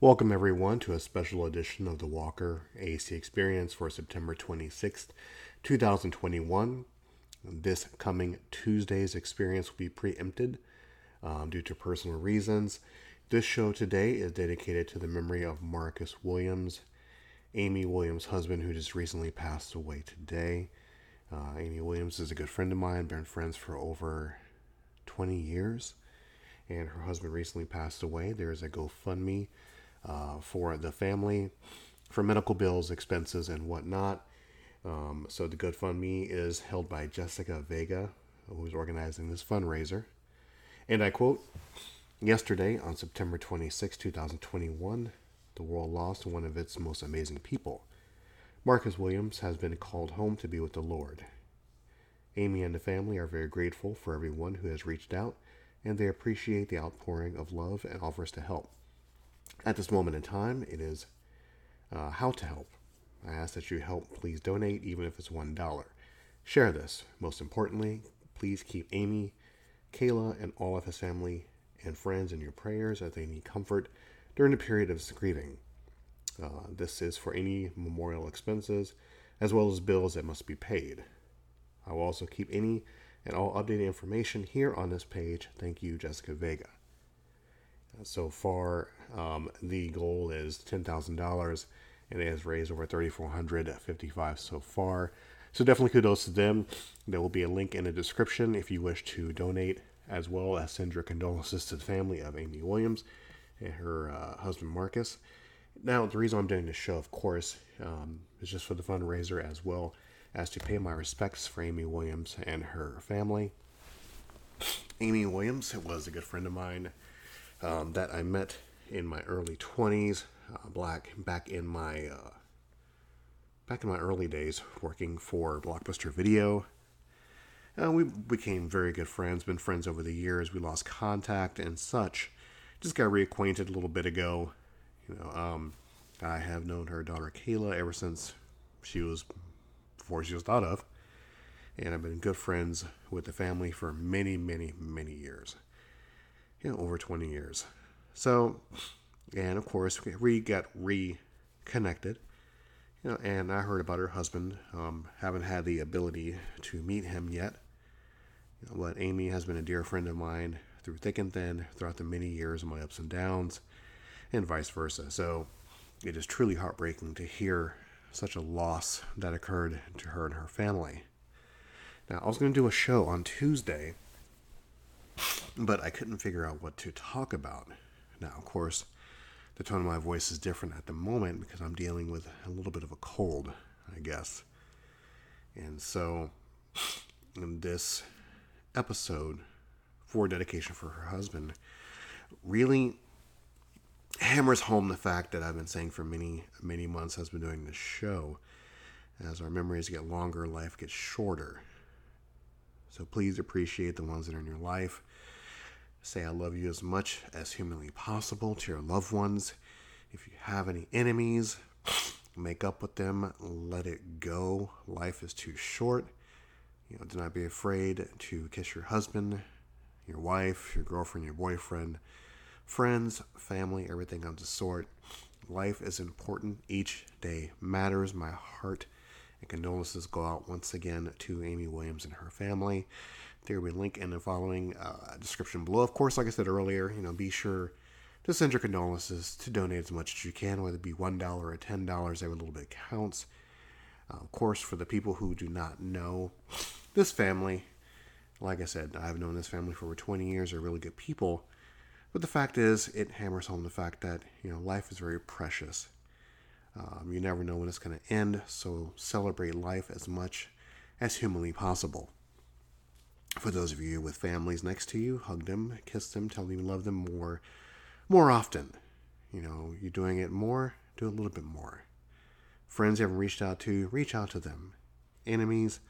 Welcome, everyone, to a special edition of the Walker AC Experience for September 26th, 2021. This coming Tuesday's experience will be preempted um, due to personal reasons. This show today is dedicated to the memory of Marcus Williams, Amy Williams' husband, who just recently passed away today. Uh, Amy Williams is a good friend of mine, been friends for over 20 years, and her husband recently passed away. There's a GoFundMe uh, for the family for medical bills, expenses, and whatnot. Um, so the GoFundMe is held by Jessica Vega, who's organizing this fundraiser. And I quote, Yesterday, on September 26, 2021, the world lost one of its most amazing people. Marcus Williams has been called home to be with the Lord. Amy and the family are very grateful for everyone who has reached out, and they appreciate the outpouring of love and offers to help. At this moment in time, it is uh, how to help. I ask that you help please donate, even if it's $1. Share this. Most importantly, please keep Amy, Kayla, and all of his family and friends in your prayers as they need comfort during the period of grieving. Uh, this is for any memorial expenses as well as bills that must be paid. I will also keep any and all updated information here on this page. Thank you, Jessica Vega. So far, um, the goal is $10,000 and it has raised over 3,455 so far. So definitely kudos to them. There will be a link in the description if you wish to donate, as well as send your condolences to the family of Amy Williams and her uh, husband Marcus. Now, the reason I'm doing this show, of course, um, is just for the fundraiser as well as to pay my respects for Amy Williams and her family. Amy Williams was a good friend of mine um, that I met in my early 20s, uh, black back in my uh, back in my early days working for Blockbuster Video. Uh, we became very good friends, been friends over the years. We lost contact and such. Just got reacquainted a little bit ago. You know, um, I have known her daughter Kayla ever since she was before she was thought of, and I've been good friends with the family for many, many, many years you know, over 20 years. So, and of course, we got reconnected. You know, and I heard about her husband. Um, haven't had the ability to meet him yet. You know, but Amy has been a dear friend of mine through thick and thin throughout the many years of my ups and downs, and vice versa. So, it is truly heartbreaking to hear such a loss that occurred to her and her family. Now, I was going to do a show on Tuesday but I couldn't figure out what to talk about. Now, of course, the tone of my voice is different at the moment because I'm dealing with a little bit of a cold, I guess. And so, in this episode for dedication for her husband, really hammers home the fact that I've been saying for many, many months as been doing this show. As our memories get longer, life gets shorter. So please appreciate the ones that are in your life. Say I love you as much as humanly possible to your loved ones. If you have any enemies, make up with them. Let it go. Life is too short. You know, do not be afraid to kiss your husband, your wife, your girlfriend, your boyfriend, friends, family, everything of the sort. Life is important. Each day matters. My heart and condolences go out once again to Amy Williams and her family. There will be a link in the following uh, description below. Of course, like I said earlier, you know, be sure to send your condolences to donate as much as you can, whether it be one dollar or ten dollars. Every little bit counts. Uh, of course, for the people who do not know this family, like I said, I've known this family for over 20 years. They're really good people. But the fact is, it hammers home the fact that you know life is very precious. Um, you never know when it's going to end, so celebrate life as much as humanly possible. For those of you with families next to you, hug them, kiss them, tell them you love them more, more often. You know, you're doing it more, do a little bit more. Friends you haven't reached out to, reach out to them. Enemies,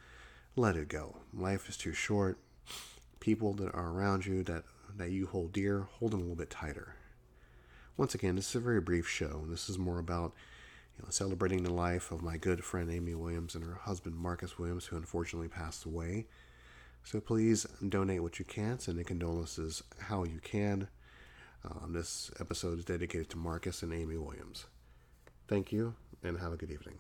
let it go. Life is too short. People that are around you that, that you hold dear, hold them a little bit tighter. Once again, this is a very brief show. This is more about you know, celebrating the life of my good friend Amy Williams and her husband Marcus Williams, who unfortunately passed away. So please donate what you can, send the condolences how you can. Um, this episode is dedicated to Marcus and Amy Williams. Thank you, and have a good evening.